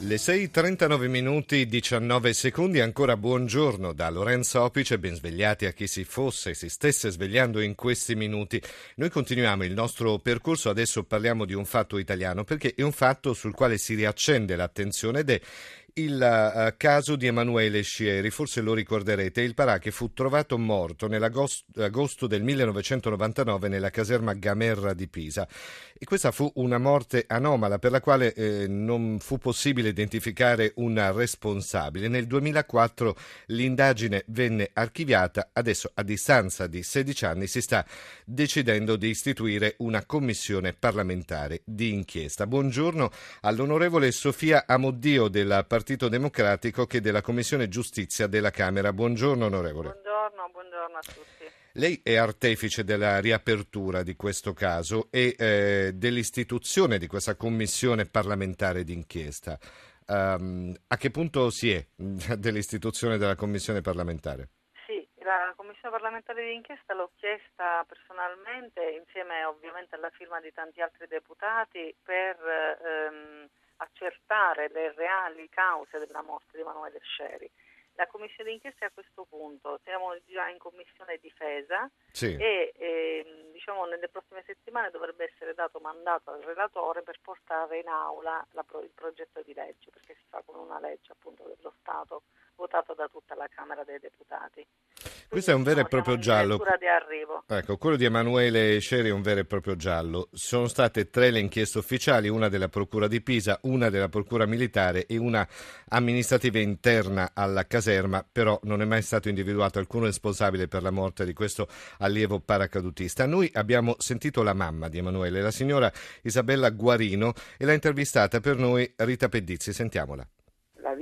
Le 6.39 minuti 19 secondi, ancora buongiorno da Lorenzo Opice, ben svegliati a chi si fosse e si stesse svegliando in questi minuti. Noi continuiamo il nostro percorso, adesso parliamo di un fatto italiano perché è un fatto sul quale si riaccende l'attenzione ed è il uh, caso di Emanuele Scieri, forse lo ricorderete, il parà che fu trovato morto nell'agosto del 1999 nella caserma Gamerra di Pisa. E questa fu una morte anomala per la quale eh, non fu possibile identificare un responsabile. Nel 2004 l'indagine venne archiviata, adesso a distanza di 16 anni si sta decidendo di istituire una commissione parlamentare di inchiesta. Buongiorno all'onorevole Sofia Amoddio del Partito Democratico che della Commissione Giustizia della Camera. Buongiorno onorevole. Buongiorno, buongiorno a tutti. Lei è artefice della riapertura di questo caso e eh, dell'istituzione di questa commissione parlamentare d'inchiesta. Um, a che punto si è dell'istituzione della commissione parlamentare? Sì, la commissione parlamentare d'inchiesta l'ho chiesta personalmente, insieme ovviamente alla firma di tanti altri deputati, per ehm, accertare le reali cause della morte di Emanuele Sceri. La commissione d'inchiesta a questo punto siamo già in commissione difesa sì. e eh, diciamo, nelle prossime settimane dovrebbe essere dato mandato al relatore per portare in aula la, il progetto di legge perché si fa con una legge appunto dello Stato votato da tutta la Camera dei Deputati. Questo è un vero e proprio giallo. Ecco, quello di Emanuele Sceri è un vero e proprio giallo. Sono state tre le inchieste ufficiali, una della Procura di Pisa, una della Procura Militare e una amministrativa interna alla caserma, però non è mai stato individuato alcun responsabile per la morte di questo allievo paracadutista. Noi abbiamo sentito la mamma di Emanuele, la signora Isabella Guarino, e l'ha intervistata per noi Rita Pedizzi. Sentiamola.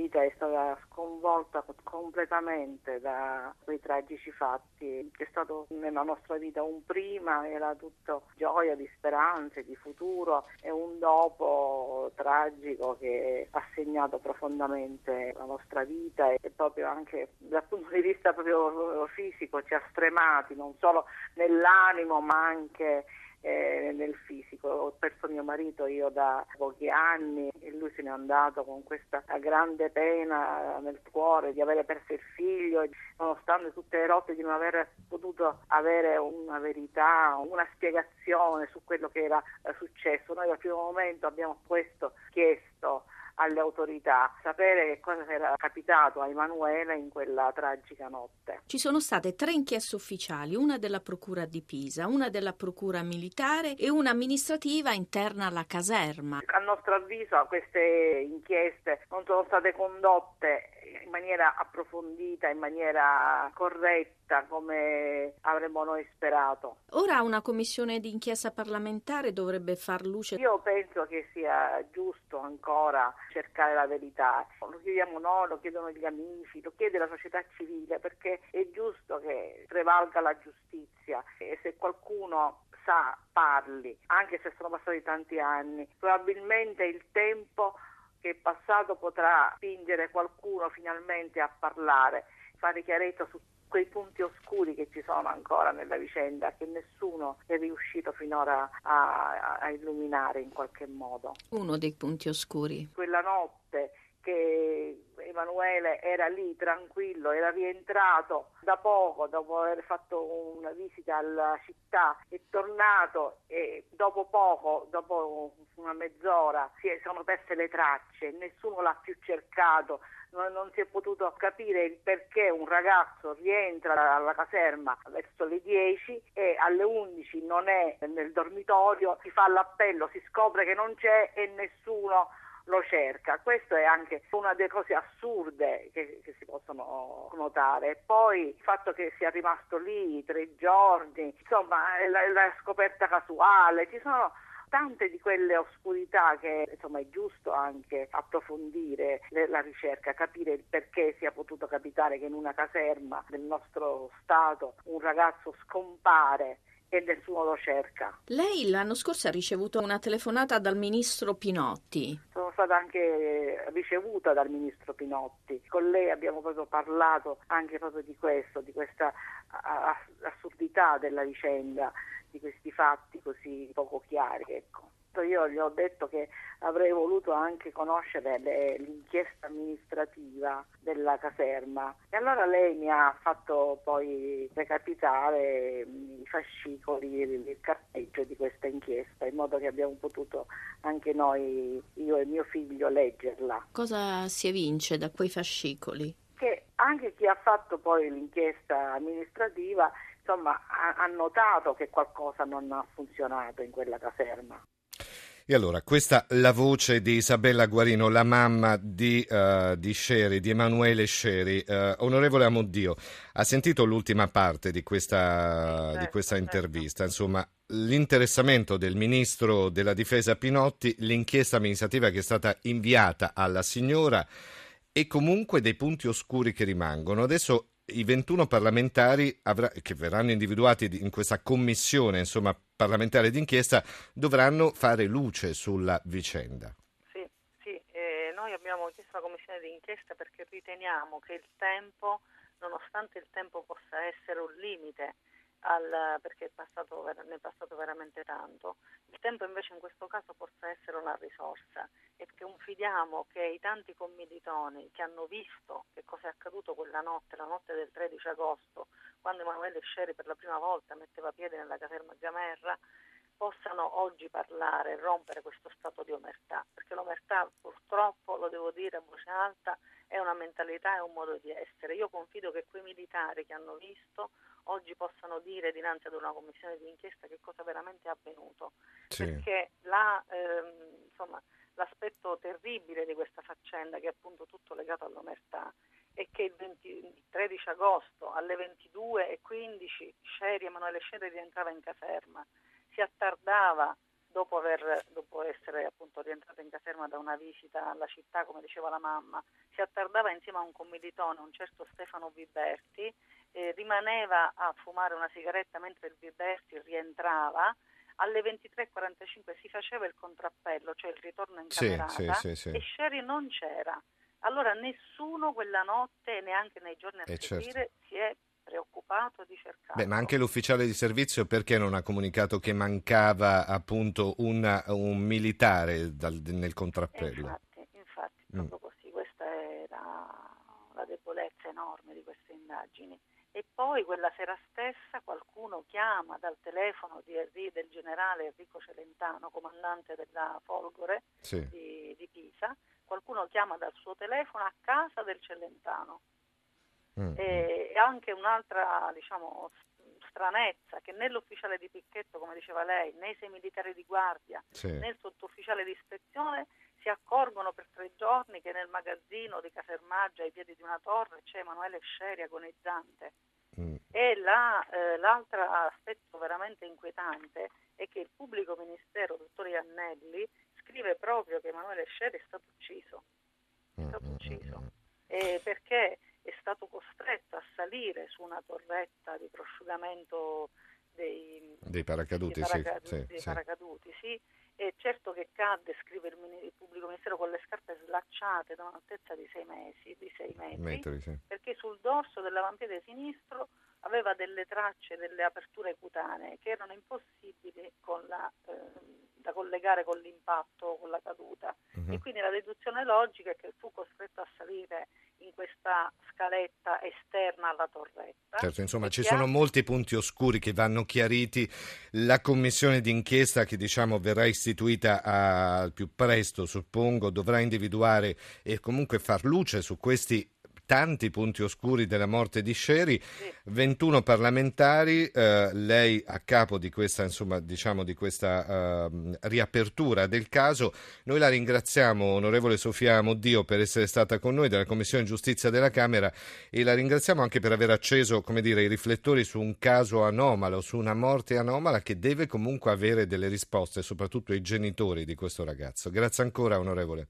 Vita è stata sconvolta completamente da quei tragici fatti. C'è stato nella nostra vita un prima, era tutto gioia di speranze, di futuro e un dopo tragico che ha segnato profondamente la nostra vita e proprio anche dal punto di vista proprio fisico ci ha stremati non solo nell'animo ma anche eh, nel fisico. Ho perso mio marito io da pochi anni e lui se n'è andato con questa grande pena nel cuore di avere perso il figlio, nonostante tutte le lotte di non aver potuto avere una verità, una spiegazione su quello che era eh, successo. Noi dal primo momento abbiamo questo chiesto alle autorità sapere che cosa era capitato a Emanuele in quella tragica notte. Ci sono state tre inchieste ufficiali, una della Procura di Pisa, una della Procura militare e una amministrativa interna alla caserma. A nostro avviso queste inchieste non sono state condotte in maniera approfondita, in maniera corretta come avremmo noi sperato. Ora una commissione di inchiesta parlamentare dovrebbe far luce. Io penso che sia giusto ancora cercare la verità. Lo chiediamo noi, lo chiedono gli amici, lo chiede la società civile perché è giusto che prevalga la giustizia e se qualcuno sa parli, anche se sono passati tanti anni, probabilmente il tempo che è passato potrà spingere qualcuno finalmente a parlare, fare chiarezza su quei punti oscuri che ci sono ancora nella vicenda che nessuno è riuscito finora a, a illuminare in qualche modo. Uno dei punti oscuri. Quella notte che Emanuele era lì tranquillo, era rientrato da poco dopo aver fatto una visita alla città, è tornato e dopo poco, dopo una mezz'ora, si sono perse le tracce, nessuno l'ha più cercato, non, non, si è potuto capire il perché un ragazzo rientra alla caserma verso le 10 e alle 11 non è nel dormitorio, si fa l'appello, si scopre che non c'è e nessuno lo cerca. Questo è anche una delle cose assurde che, che si possono notare. Poi il fatto che sia rimasto lì tre giorni, insomma, la, la scoperta casuale, ci sono tante di quelle oscurità che insomma è giusto anche approfondire la ricerca, capire il perché sia potuto capitare che in una caserma del nostro Stato un ragazzo scompare e nessuno lo cerca. Lei l'anno scorso ha ricevuto una telefonata dal ministro Pinotti. Sono stata anche ricevuta dal ministro Pinotti. Con lei abbiamo proprio parlato anche proprio di questo, di questa assurdità della vicenda, di questi fatti così poco chiari. Ecco io gli ho detto che avrei voluto anche conoscere le, l'inchiesta amministrativa della caserma e allora lei mi ha fatto poi recapitare i fascicoli, il carteggio di questa inchiesta in modo che abbiamo potuto anche noi, io e mio figlio, leggerla. Cosa si evince da quei fascicoli? Che anche chi ha fatto poi l'inchiesta amministrativa insomma, ha notato che qualcosa non ha funzionato in quella caserma. E allora, questa è la voce di Isabella Guarino, la mamma di, uh, di Sherry, di Emanuele Sherry. Uh, onorevole Amoddio, ha sentito l'ultima parte di questa, certo, di questa certo. intervista, insomma, l'interessamento del ministro della difesa Pinotti, l'inchiesta amministrativa che è stata inviata alla signora e comunque dei punti oscuri che rimangono. Adesso i 21 parlamentari avrà, che verranno individuati in questa commissione insomma, parlamentare d'inchiesta dovranno fare luce sulla vicenda. Sì, sì eh, noi abbiamo chiesto la commissione d'inchiesta perché riteniamo che il tempo, nonostante il tempo possa essere un limite, al, perché è passato, ne è passato veramente tanto. Il tempo invece in questo caso possa essere una risorsa e confidiamo che i tanti commilitoni che hanno visto che cosa è accaduto quella notte, la notte del 13 agosto, quando Emanuele Sceri per la prima volta metteva piede nella caserma Gamerra, possano oggi parlare e rompere questo stato di omertà, perché l'omertà purtroppo, lo devo dire a voce alta, è una mentalità e un modo di essere. Io confido che quei militari che hanno visto oggi possano dire dinanzi ad una commissione di inchiesta che cosa veramente è avvenuto. Sì. Perché la, ehm, insomma, l'aspetto terribile di questa faccenda, che è appunto tutto legato all'omertà, è che il, 20, il 13 agosto alle 22.15 Sherry, Emanuele Sherry rientrava in caserma, si attardava dopo, aver, dopo essere appunto rientrata in caserma da una visita alla città, come diceva la mamma, si attardava insieme a un commilitone, un certo Stefano Viberti, eh, rimaneva a fumare una sigaretta mentre il Viberti rientrava, alle 23.45 si faceva il contrappello, cioè il ritorno in camerata, sì, sì, sì, e Sherry non c'era. Allora nessuno quella notte, neanche nei giorni a eh, seguire, certo. si è preoccupato di cercare. Beh, ma anche l'ufficiale di servizio perché non ha comunicato che mancava appunto una, un militare dal, nel contrappello? Infatti, infatti mm. proprio così, questa è la, la debolezza enorme di queste indagini. E poi quella sera stessa qualcuno chiama dal telefono di, del generale Enrico Celentano, comandante della Folgore sì. di, di Pisa, qualcuno chiama dal suo telefono a casa del Celentano Mm. E anche un'altra diciamo, stranezza che né l'ufficiale di picchetto, come diceva lei, né i sei militari di guardia, sì. né il sottufficiale di ispezione si accorgono per tre giorni che nel magazzino di Casermaggia ai piedi di una torre c'è Emanuele Sceri agonizzante. E la, eh, l'altro aspetto veramente inquietante è che il pubblico ministero, dottor Iannelli, scrive proprio che Emanuele Sceri è stato ucciso. È stato mm, mm, ucciso. Eh, perché è stato costretto a salire su una torretta di prosciugamento dei, dei paracaduti, dei paracaduti, sì, dei sì. paracaduti sì. E certo che cadde, scrive il, il, pubblico ministero, con le scarpe slacciate da un'altezza di 6 mesi, di 6 metri, metri sì. perché sul dorso dell'avampiede sinistro aveva delle tracce, delle aperture cutanee che erano impossibili la, eh, da collegare con l'impatto, con la caduta. Uh-huh. E quindi la deduzione logica è che fu costretto a salire in questa scaletta esterna alla torretta. Certo, insomma ci sono molti punti oscuri che vanno chiariti. La commissione d'inchiesta che diciamo verrà istituita al più presto, suppongo, dovrà individuare e comunque far luce su questi tanti punti oscuri della morte di Sherry, 21 parlamentari, eh, lei a capo di questa, insomma, diciamo, di questa eh, riapertura del caso. Noi la ringraziamo, onorevole Sofia Moddio, per essere stata con noi della Commissione Giustizia della Camera e la ringraziamo anche per aver acceso, come dire, i riflettori su un caso anomalo, su una morte anomala che deve comunque avere delle risposte, soprattutto ai genitori di questo ragazzo. Grazie ancora, onorevole.